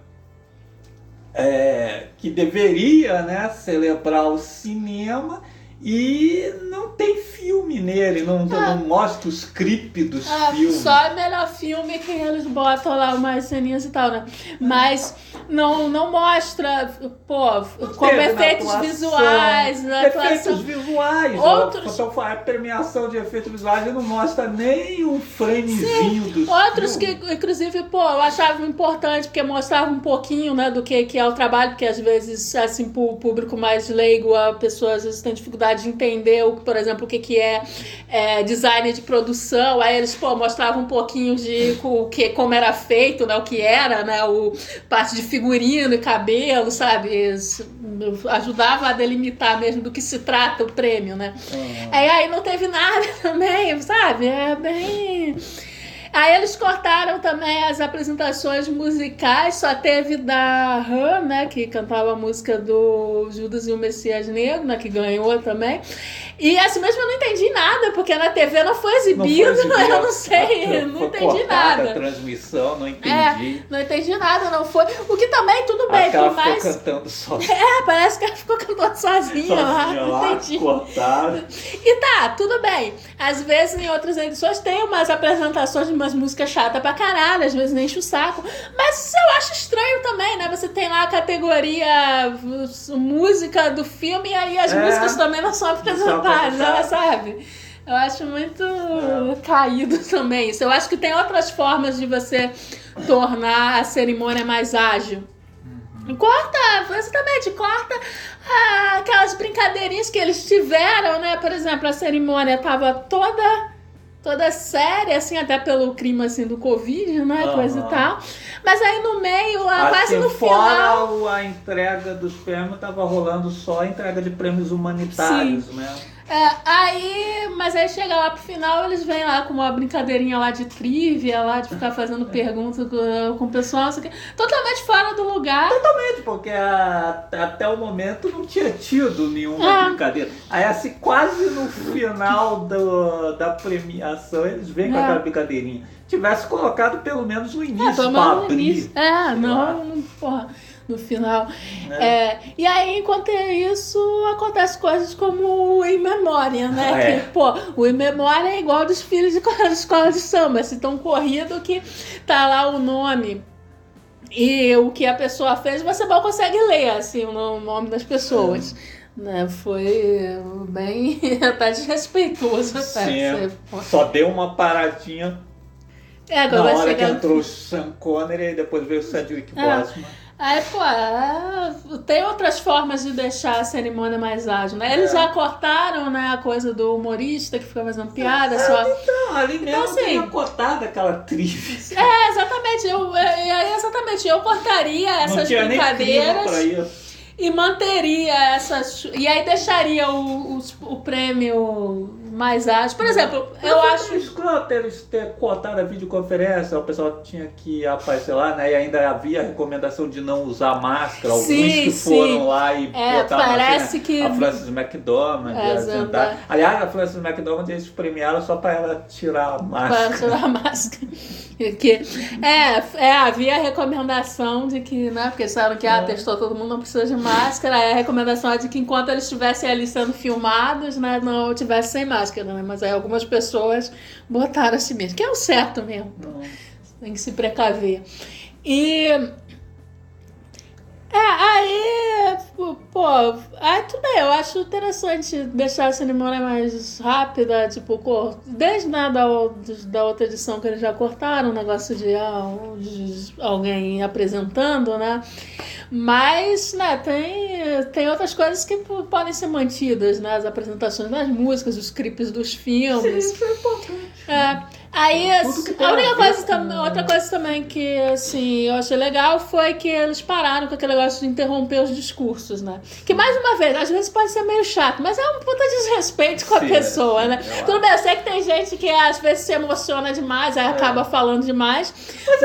é, que deveria né, celebrar o cinema E não tem filme nele, não, Ah. não mostra os clipes dos Ah, filmes. só é melhor filme que eles botam lá umas ceninhas e tal, né? Mas não, não mostra, pô, como Teve na efeitos atuação, visuais, na Efeitos visuais. Outros- Então, a premiação de efeitos visuais não mostra nem um framezinho dos Outros que, filmes. inclusive, pô, eu achava importante, porque mostrava um pouquinho, né, do que, que é o trabalho, porque às vezes, assim, pro público mais leigo, a pessoa às vezes tem dificuldade de entender, o, por exemplo, o que, que é, é, design de produção, aí eles, pô, mostravam um pouquinho de o que, como era feito, né, o que era, né, o parte de figurino e cabelo, sabe, Isso ajudava a delimitar mesmo do que se trata o prêmio, né. Ah. Aí, aí não teve nada também, sabe? É bem. Aí eles cortaram também as apresentações musicais, só teve da Han, né, que cantava a música do Judas e o Messias Negro, né, que ganhou também. E assim mesmo eu não entendi nada, porque na TV não foi Não exibido, foi exibido. eu não sei, Foi não entendi cortada a nada. transmissão, não É, entendi. não entendi nada, não foi. O que também, tudo bem, Aquela por ficou mais. cantando só, É, parece que ela ficou cantando sozinha, lá, sozinha não lá, entendi. cortada. E tá, tudo bem. Às vezes em outras edições tem umas apresentações de umas músicas chatas pra caralho, às vezes nem enche o saco. Mas eu acho estranho também, né? Você tem lá a categoria música do filme e aí as É. músicas também não são apresentadas, apresentadas. sabe? Eu acho muito É. caído também isso. Eu acho que tem outras formas de você tornar a cerimônia mais ágil. Uhum. Corta, exatamente, corta ah, aquelas brincadeirinhas que eles tiveram, né? Por exemplo, a cerimônia tava toda toda séria, assim, até pelo clima assim, do Covid, né? Aham. Coisa e tal. Mas aí no meio, quase Assim, no fora final. o- a entrega dos prêmios, tava rolando só a entrega de prêmios humanitários, né? É, aí, mas aí chega lá pro final, eles vêm lá com uma brincadeirinha lá de trivia, lá de ficar fazendo perguntas com, com o pessoal, quê. totalmente fora do lugar. Porque a- até o momento não tinha tido nenhuma Ah. brincadeira. Aí assim, quase no final do, da premiação, eles vêm com É. aquela brincadeirinha. Tivesse colocado pelo menos no É, início pelo pra abrir. início. É, não, não, porra, no final. É, e aí, enquanto é isso, acontece coisas como o In Memória, né? Ah, é. Que, pô, o In Memória é igual dos filhos de escola- de samba, assim, tão corrido que tá lá o nome e o que a pessoa fez, você mal consegue ler, assim, o no- nome das pessoas. Né, foi bem até desrespeitoso até. Pô. Só deu uma paradinha É, na hora que entrou o Sean Connery e depois veio o Cedric É. Boseman. Aí, pô, é, tem outras formas de deixar a cerimônia mais ágil, né? Eles É. já cortaram, né, a coisa do humorista que fica fazendo piada, só... Não, ali mesmo assim- tem cotada aquela trivia. É, exatamente, eu, é, é, exatamente, eu cortaria Não essas tinha brincadeiras e manteria essas... E aí deixaria o, os- o prêmio mais ágil. Por exemplo, eu Mas acho... foi escroto eles ter cortado a videoconferência, o pessoal tinha que aparecer lá, né? E ainda havia a recomendação de não usar máscara. Alguns Sim, que sim. foram lá e É, botaram parece assim, que- A Frances McDormand, É, a exato. Zendaya. Aliás, a Frances McDormand eles premiaram só pra ela tirar a Para máscara. tirar a máscara. Que, é, é, havia a recomendação de que, né? Porque falaram que ah, testou todo mundo, não precisa de máscara. Aí a recomendação é de que enquanto eles estivessem ali sendo filmados, né? Não tivesse sem máscara, né? Mas aí algumas pessoas botaram assim mesmo, que é o certo mesmo. Não. Tem que se precaver. E. É, aí, pô, pô, aí tudo bem, eu acho interessante deixar a cerimônia mais rápida, tipo, cor- desde né, da, da outra edição que eles já cortaram, o negócio de, ah, de alguém apresentando, né? Mas, né, tem, tem outras coisas que podem ser mantidas, né? As apresentações das músicas, os clipes dos filmes. Sim, isso é importante. É. Aí, tem a única coisa também, outra coisa também que, assim, eu achei legal foi que eles pararam com aquele negócio de interromper os discursos, né? Que, mais uma vez, às vezes pode ser meio chato, mas é um puta desrespeito com a Sim, pessoa, é, né? Tudo bem, eu sei que tem gente que às vezes se emociona demais, aí acaba falando demais,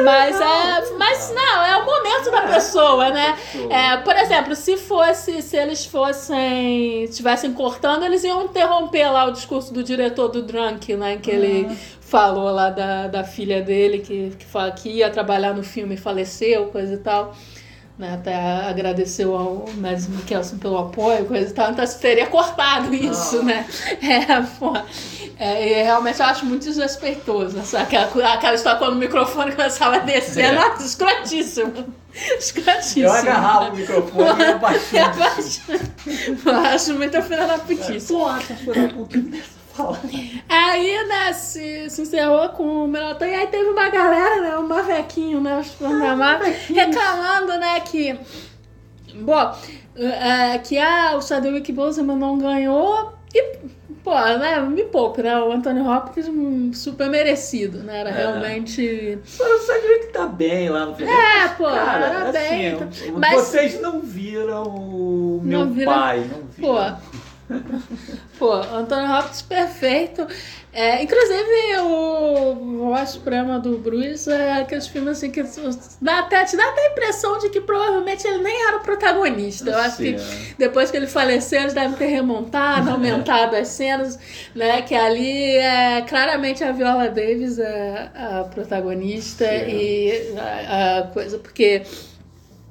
mas, é, mas não, é o momento da É, pessoa, né? É, por exemplo, se fosse, se eles fossem, estivessem cortando, eles iam interromper lá o discurso do diretor do Drunk, né? Que ele falou lá da, da filha dele que, que, fala, que ia trabalhar no filme e faleceu, coisa e tal. né? Até agradeceu ao Mads Mikkelsen pelo apoio, coisa e tal, então teria cortado isso, né? É, pô. É, realmente eu acho muito desrespeitoso. Essa, aquela, aquela história quando o microfone começava a descer, é. nossa, escrotíssimo. Escrotíssimo. Eu agarrava o microfone e abaixava. Eu acho muito filha da putice. Pô, essa filha da putice. Aí, né, se, se encerrou com o Melotão. E aí teve uma galera, né, um marvequinho, né, os ah, reclamando, né, que... Bom, é, que ah, o Chadwick Boseman não ganhou e, pô, né, me pouco, né, o Anthony Hopkins um super merecido, né, era é. realmente... O Chadwick tá bem lá no filme. É, pô, Cara, era assim, bem. Tá... Mas... Vocês não viram o meu não viram... pai, não viram. Pô, Pô, Antônio Hopkins perfeito. É, inclusive, o Voz Suprema do Bruce é aqueles filmes assim que dá até, te dá até a impressão de que provavelmente ele nem era o protagonista. Eu acho que é. depois que ele faleceu, eles devem ter remontado, aumentado as cenas, né? Que ali é claramente a Viola Davis é a protagonista Sim. e a, a coisa, porque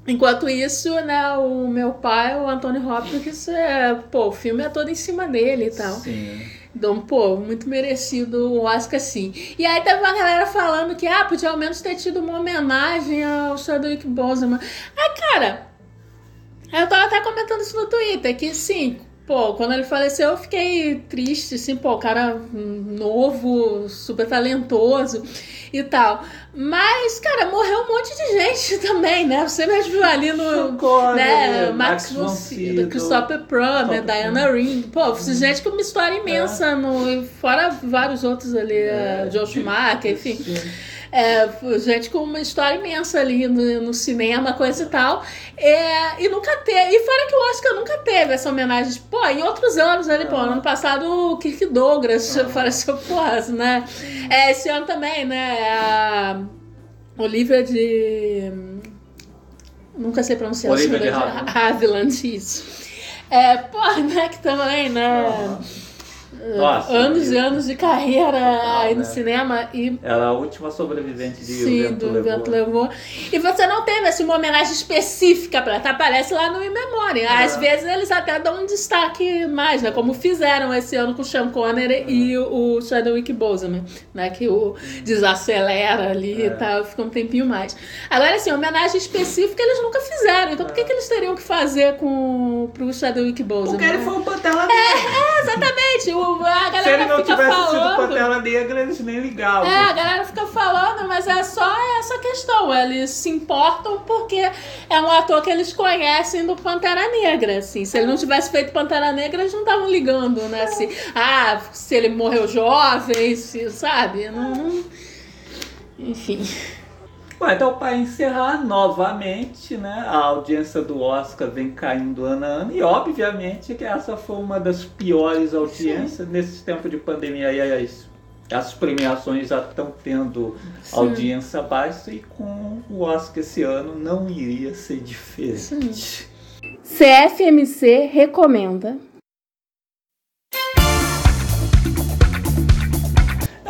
Enquanto isso, né, o meu pai, o Anthony Hopkins, é, pô, o filme é todo em cima dele e tal. Sim. Então, pô, muito merecido o Oscar, sim. E aí teve uma galera falando que, ah, podia ao menos ter tido uma homenagem ao Chadwick Boseman. Aí, cara, eu tava até comentando isso no Twitter, que sim, Pô, quando ele faleceu eu fiquei triste, assim, pô, cara novo, super talentoso e tal. Mas, cara, morreu um monte de gente também, né? Você mesmo viu ali no. Socorro, né? Max von Sydow, Christopher Plum, né? Diana Ring. Pô, gente com uma história imensa, é. no, fora vários outros ali, é, Joe Schumacher, enfim. Sim. É, gente com uma história imensa ali no, no cinema, coisa e tal. É, e nunca teve. E fora que o Oscar nunca teve essa homenagem. Pô, em outros anos, ali, pô, no ano passado o Kirk Douglas uhum. faleceu, pô, né? É, esse ano também, né? A Olivia de. Nunca sei pronunciar Olivia de Havilland, isso. É, pô, né, que também, né? Uhum nossa, anos e anos de carreira total, aí no né? cinema e ela é a última sobrevivente de Sim, o Vento, do levou. Vento Levou. E você não teve assim, uma homenagem específica para ela, aparece lá no In Memória. Às vezes eles até dão um destaque mais, né, como fizeram esse ano com o Sean Connery e o Chadwick Boseman, né, que o desacelera ali é. e tal, fica um tempinho mais. Agora assim, homenagem específica eles nunca fizeram. Então por que, que eles teriam que fazer com pro Chadwick Boseman? Porque ele foi um Pantera é, é, exatamente. O a galera Se ele não tivesse falando, sido Pantera Negra, eles nem ligavam. É, a galera fica falando, mas é só essa questão. Eles se importam porque é um ator que eles conhecem do Pantera Negra, assim. Se ele não tivesse feito Pantera Negra, eles não estavam ligando, né? Assim, ah, se ele morreu jovem, se, sabe? Não... Enfim. Bom, então para encerrar novamente, né, a audiência do Oscar vem caindo ano a ano e obviamente que essa foi uma das piores audiências Sim. nesse tempo de pandemia e as, as premiações já estão tendo Sim. audiência baixa e com o Oscar esse ano não iria ser diferente. Sim. CFMC recomenda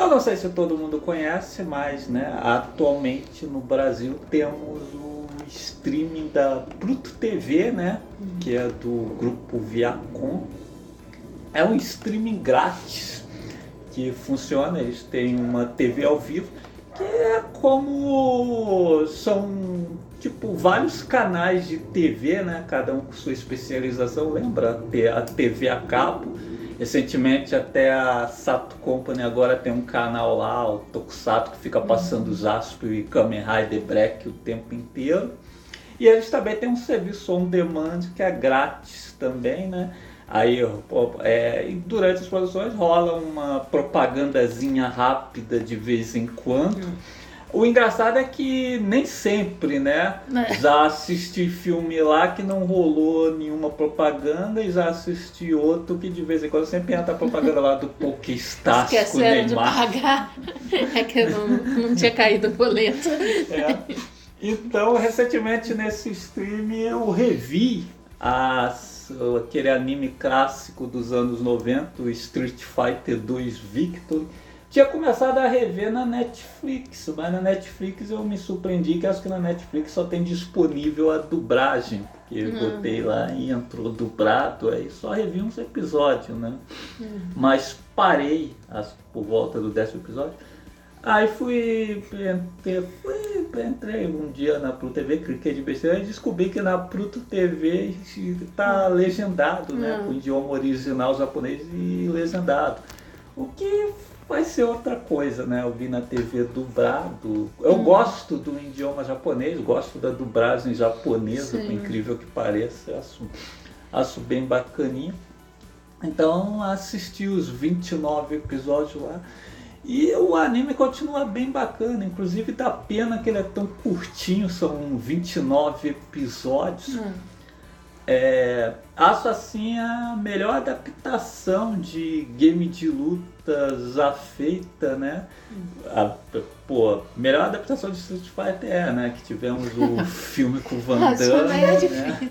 Eu não sei se todo mundo conhece, mas né, atualmente no Brasil temos o streaming da Pluto TV, né, que é do grupo Viacom. É um streaming grátis que funciona, eles têm uma TV ao vivo, que é como são tipo vários canais de TV, né, cada um com sua especialização, lembra a TV a cabo Recentemente até a Sato Company agora tem um canal lá, o Tokusatsu, que fica passando os Asp e Kamen Rider Black o tempo inteiro. E eles também têm um serviço on demand que é grátis também, né? Aí é, durante as produções rola uma propagandazinha rápida de vez em quando. O engraçado é que nem sempre, né? É. Já assisti filme lá que não rolou nenhuma propaganda e já assisti outro que de vez em quando sempre entra a propaganda lá do Pokéstas com Neymar. de pagar. É que não, não tinha caído o boleto. É. Então, recentemente nesse stream eu revi as, aquele anime clássico dos anos 90, o Street Fighter 2 Victory Tinha começado a rever na Netflix, mas na Netflix eu me surpreendi que acho que na Netflix só tem disponível a dublagem. Que eu Uhum. botei lá e entrou dublado, aí só revi uns episódios, né? Uhum. Mas parei as- por volta do décimo episódio. Aí fui, entrei, fui, entrei um dia na Pluto TV, cliquei de besteira e descobri que na Pluto TV está legendado, né? Hum. Com idioma original japonês e legendado. O que vai ser outra coisa, né? Eu vi na TV dublado. Eu Hum. gosto do idioma japonês, gosto da dublagem japonesa, Sim. por incrível que pareça. Acho, acho bem bacaninha. Então assisti os 29 episódios lá. E o anime continua bem bacana, inclusive dá pena que ele é tão curtinho, são 29 episódios. Hum. É, acho assim a melhor adaptação de game de luta já feita, né? A, pô, melhor adaptação de Street Fighter é, né? Que tivemos o filme com o Van Ah, Damme. né?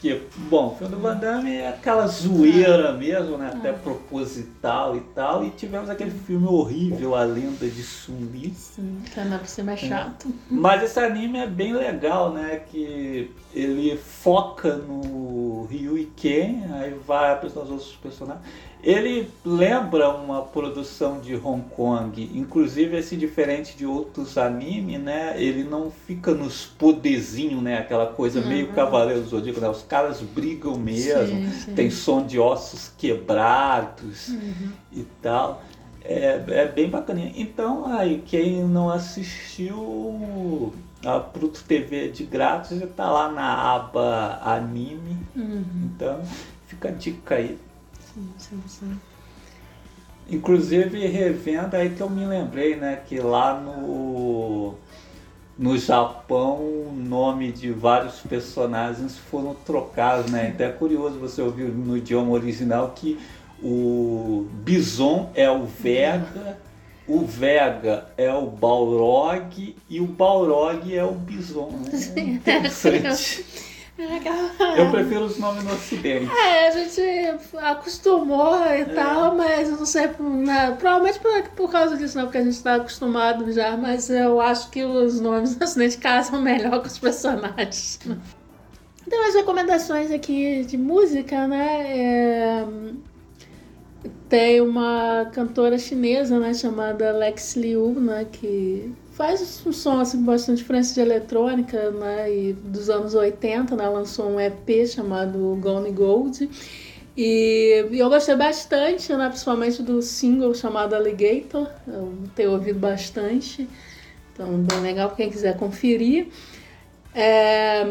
Que, bom, o filme do Van Damme é aquela zoeira mesmo, né? Até proposital e tal. E tivemos aquele filme horrível, A Lenda de Sun-Li. Sim, que ainda por cima é chato. Mas esse anime é bem legal, né? Que ele foca no Ryu e Ken, aí vai apresentar os outros personagens. Ele lembra uma produção de Hong Kong, inclusive assim, diferente de outros animes, né? Ele não fica nos poderzinhos, né? Aquela coisa meio Cavaleiro do Zodíaco, né? Os caras brigam mesmo, Sim, sim. tem som de ossos quebrados Uhum. e tal. É, é bem bacaninha. Então, aí, quem não assistiu a Pluto TV de grátis, tá lá na aba anime. Uhum. Então, fica a dica aí. Sim, sim, sim. Inclusive, revendo aí que eu me lembrei, né, que lá no, no Japão o nome de vários personagens foram trocados, né? Então é curioso você ouvir no idioma original que o Bison é o Vega, o Vega é o Balrog e o Balrog é o Bison. Né? Interessante. É legal. Eu prefiro os nomes no ocidente. É, a gente acostumou e tal, mas eu não sei, né, provavelmente por, por causa disso, não, porque a gente está acostumado já, mas eu acho que os nomes do Ocidente casam melhor com os personagens. Então, as recomendações aqui de música, né? é, Tem uma cantora chinesa, né, chamada Lex Liu, né, que faz um som assim, bastante diferença de eletrônica, né, e dos anos 80, né, lançou um EP chamado Gone Gold. E, eu gostei bastante, né, principalmente do single chamado Alligator, eu tenho ouvido bastante, então bem legal para quem quiser conferir. É...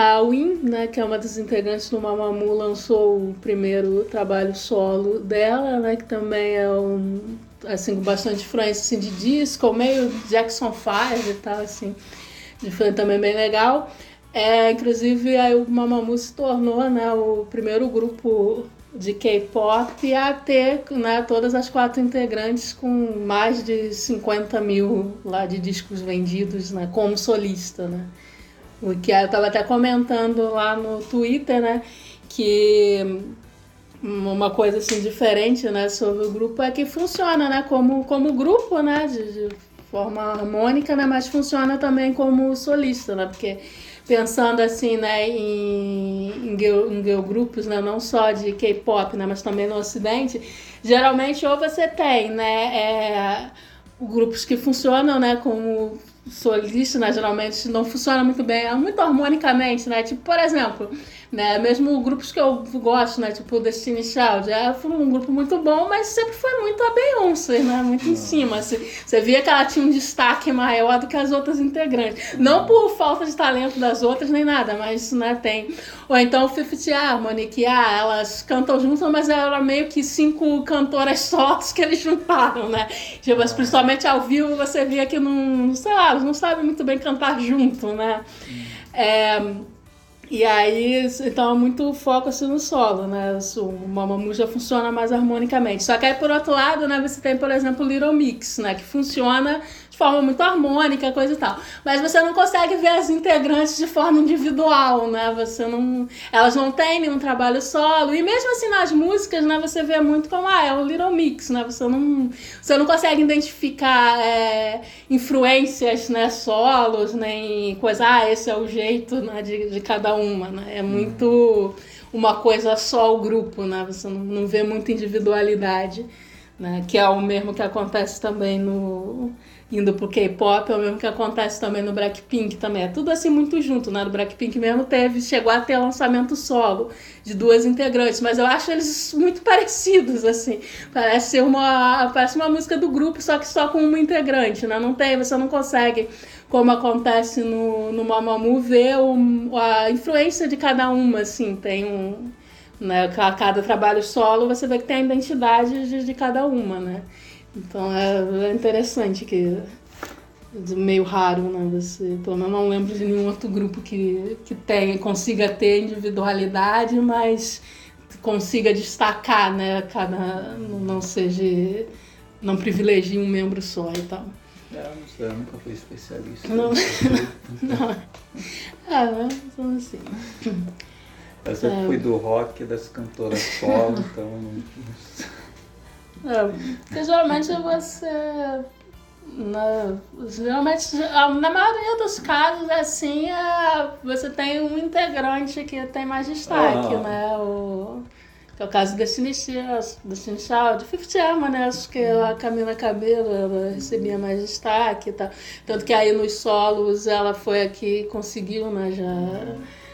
A Win, né, que é uma das integrantes do Mamamoo, lançou o primeiro trabalho solo dela, né, que também é um assim com bastante influência assim, de disco, meio Jackson 5 e tal assim, de foi também bem legal. É, inclusive aí o Mamamoo se tornou, né, o primeiro grupo de K-pop a ter né, todas as quatro integrantes com mais de 50 mil lá de discos vendidos né, como solista, né? O que eu estava até comentando lá no Twitter, né? Que uma coisa assim diferente, né, sobre o grupo é que funciona, né, como como grupo, né, de, de forma harmônica, né, mas funciona também como solista, né, porque pensando assim, né, em, em, girl, em girl grupos, né, não só de K-pop, né, mas também no Ocidente, geralmente ou você tem, né, é, grupos que funcionam, né, como solista, né, geralmente não funciona muito bem, muito harmonicamente, né, tipo, por exemplo, né, mesmo grupos que eu gosto, né, tipo Destiny Child, é um grupo muito bom, mas sempre foi muito a Beyoncé, né, muito em cima, você, você via que ela tinha um destaque maior do que as outras integrantes, não por falta de talento das outras nem nada, mas, né, tem, ou então o Fifth Harmony, que, ah, elas cantam juntas, mas era meio que cinco cantoras sós que eles juntaram, né, tipo, principalmente ao vivo você via que não, sei lá, não sabem muito bem cantar junto, né, é... E aí, então é muito foco assim no solo, né? O Mamamoo já funciona mais harmonicamente. Só que aí, por outro lado, né, você tem, por exemplo, o Little Mix, né? Que funciona forma muito harmônica, coisa e tal. Mas você não consegue ver as integrantes de forma individual, né? Você não. Elas não têm nenhum trabalho solo. E mesmo assim nas músicas, né, você vê muito como ah, é o Little Mix, né? Você não, você não consegue identificar é, influências, né, solos, nem coisa, ah, esse é o jeito né, de, de cada uma, né? É muito uma coisa só o grupo, né? Você não, não vê muita individualidade, né? Que é o mesmo que acontece também no indo pro K-pop, é o mesmo que acontece também no Blackpink também. É tudo assim muito junto, né? No Blackpink mesmo teve, chegou a ter lançamento solo de duas integrantes, mas eu acho eles muito parecidos, assim. Parece ser uma, parece uma música do grupo, só que só com uma integrante, né? Não tem, você não consegue, como acontece no, no Mamamoo, ver a influência de cada uma, assim. Tem um... Né, cada trabalho solo, você vê que tem a identidade de, de cada uma, né? Então é, é interessante que meio raro, né? Você, pelo menos não lembro de nenhum outro grupo que, que tenha, consiga ter individualidade, mas consiga destacar, né? Cada não seja não privilegie um membro só e tal. É, não sei, eu nunca fui especialista. Não, não. Ah, né? Então assim. Eu sempre é. fui do rock das cantoras solo, então é, porque geralmente você. Na, geralmente, na maioria dos casos, assim, é, você tem um integrante que tem mais destaque, ah. né? O, que é o caso da Destiny Child, Fifth Emma, né? Acho que a Camila Cabelo recebia mais destaque e tal. Tanto que aí nos solos ela foi aqui conseguiu, né? Já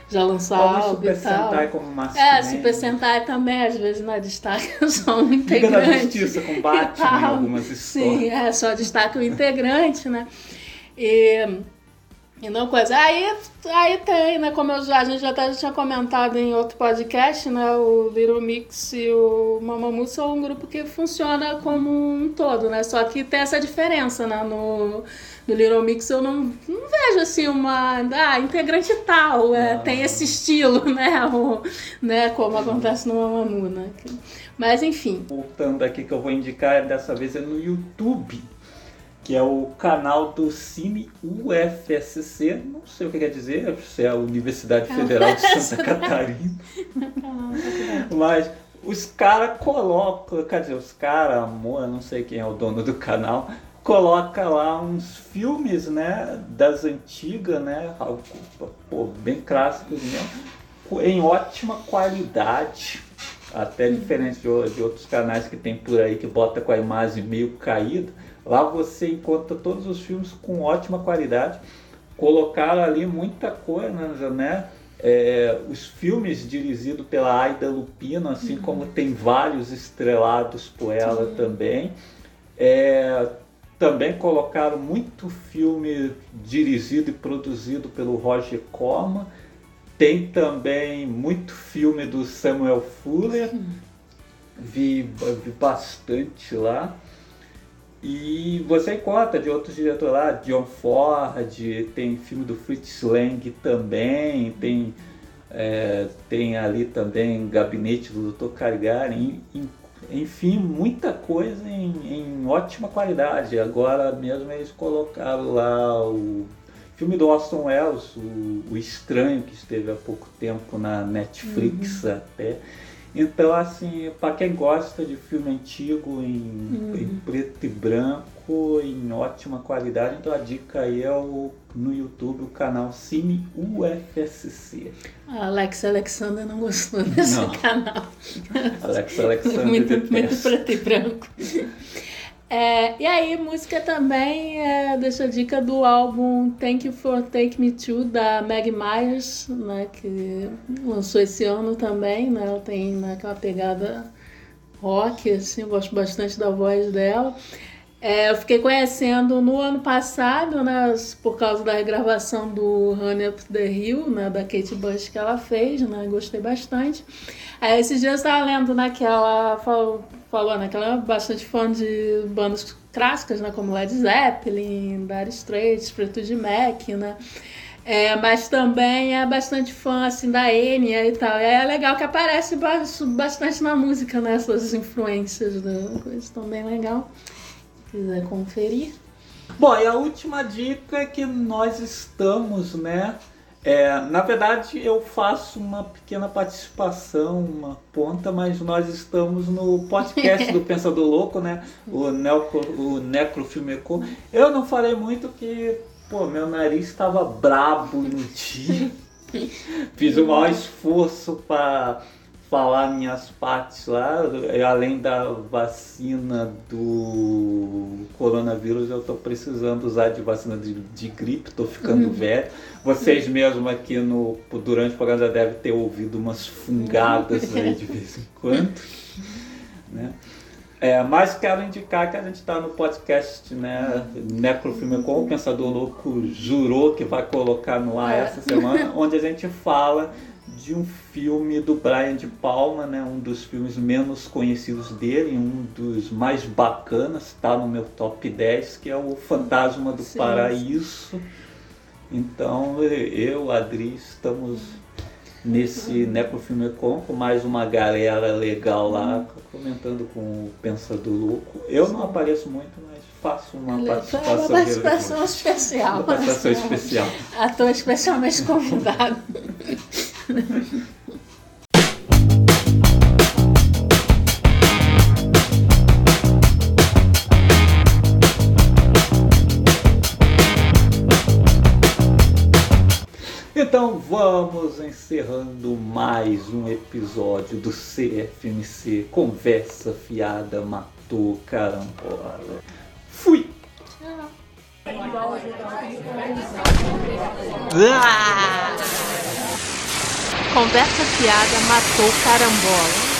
já lançou como álbum Super e tal. Sentai como Massi É, Super Sentai também, às vezes não destaca só um integrante. Liga da Justiça com Batman em algumas histórias. Sim, é, só destaca o integrante, né? E e não coisa. Aí, aí tem, né? Como eu já, a gente já até tinha comentado em outro podcast, né? O Little Mix e o Mamamoo são um grupo que funciona como um todo, né? Só que tem essa diferença, né? No, no Little Mix eu não, não vejo assim uma. Ah, integrante tal, é, tem esse estilo, né? O, né? Como acontece no Mamamoo, né? Mas enfim. Voltando aqui que eu vou indicar, dessa vez é no YouTube que é o canal do Cine UFSC, não sei o que quer dizer, se é a Universidade Federal de Santa Catarina. Mas os caras colocam, quer dizer, os caras, amor, não sei quem é o dono do canal, coloca lá uns filmes, né, das antigas, né, pô, bem clássicos mesmo, em ótima qualidade, até diferente de, de outros canais que tem por aí que bota com a imagem meio caída Lá você encontra todos os filmes com ótima qualidade. Colocaram ali muita coisa, né? É, os filmes dirigidos pela Aida Lupino, assim uhum. como tem vários estrelados por ela também. É, também colocaram muito filme dirigido e produzido pelo Roger Corman. Tem também muito filme do Samuel Fuller. Vi, vi bastante lá. E você encontra de outros diretores lá, John Ford, tem filme do Fritz Lang também, tem, é, tem ali também Gabinete do Dr. Caligari, enfim, muita coisa em, em, ótima qualidade. Agora mesmo eles colocaram lá o filme do Austin Wells, o, o Estranho, que esteve há pouco tempo na Netflix uhum. até. Então, assim, para quem gosta de filme antigo em, uhum. em, preto e branco, em ótima qualidade, então a dica aí é o, no YouTube o canal Cine UFSC. A Alex Alexander não gostou desse não. canal. Alex Alexander muito, muito preto e branco. É, e aí, música também é, deixa a dica do álbum Thank You for Take Me To, da Meg Myers, né, que lançou esse ano também. Né, ela tem né, aquela pegada rock, assim, eu gosto bastante da voz dela. É, eu fiquei conhecendo no ano passado, né, por causa da regravação do Run Up the Hill, né, da Kate Bush que ela fez, né, gostei bastante. Aí esses dias eu estava lendo né, que ela falou falou, né? Que ela é bastante fã de bandas clássicas, né? Como Led Zeppelin, Dire Straits, Fleetwood Mac, né? É, mas também é bastante fã assim, da Enya e tal. E é legal que aparece bastante na música, né? Essas influências da coisa. Então, bem legal. Se quiser conferir. Bom, e a última dica é que nós estamos, né? É, na verdade, eu faço uma pequena participação, uma ponta, mas nós estamos no podcast do Pensador Louco, né? O, Necro, o Necrofilmecô. Eu não falei muito que, pô, meu nariz estava brabo no dia. Fiz o maior esforço para falar minhas partes lá, além da vacina do coronavírus, eu estou precisando usar de vacina de, de gripe, estou ficando uhum. velho. Vocês mesmo aqui no, durante o programa já devem ter ouvido umas fungadas aí de vez em quando. Né? É, mas quero indicar que a gente está no podcast né, Necrofilme com o Pensador Louco jurou que vai colocar no ar é. essa semana, onde a gente fala de um filme do Brian de Palma, né, um dos filmes menos conhecidos dele, um dos mais bacanas, está no meu top 10, que é o Fantasma do sim, Paraíso. Então eu, Adri, estamos nesse Necrofilme Com, com mais uma galera legal lá, comentando com o Pensador Louco. Eu não apareço muito, mas faço uma participação, uma participação especial. Uma participação especial. Ator especialmente convidado. Então vamos encerrando mais um episódio do CFMC Conversa Fiada Matou Carambola. Fui! Tchau! Conversa fiada matou carambola.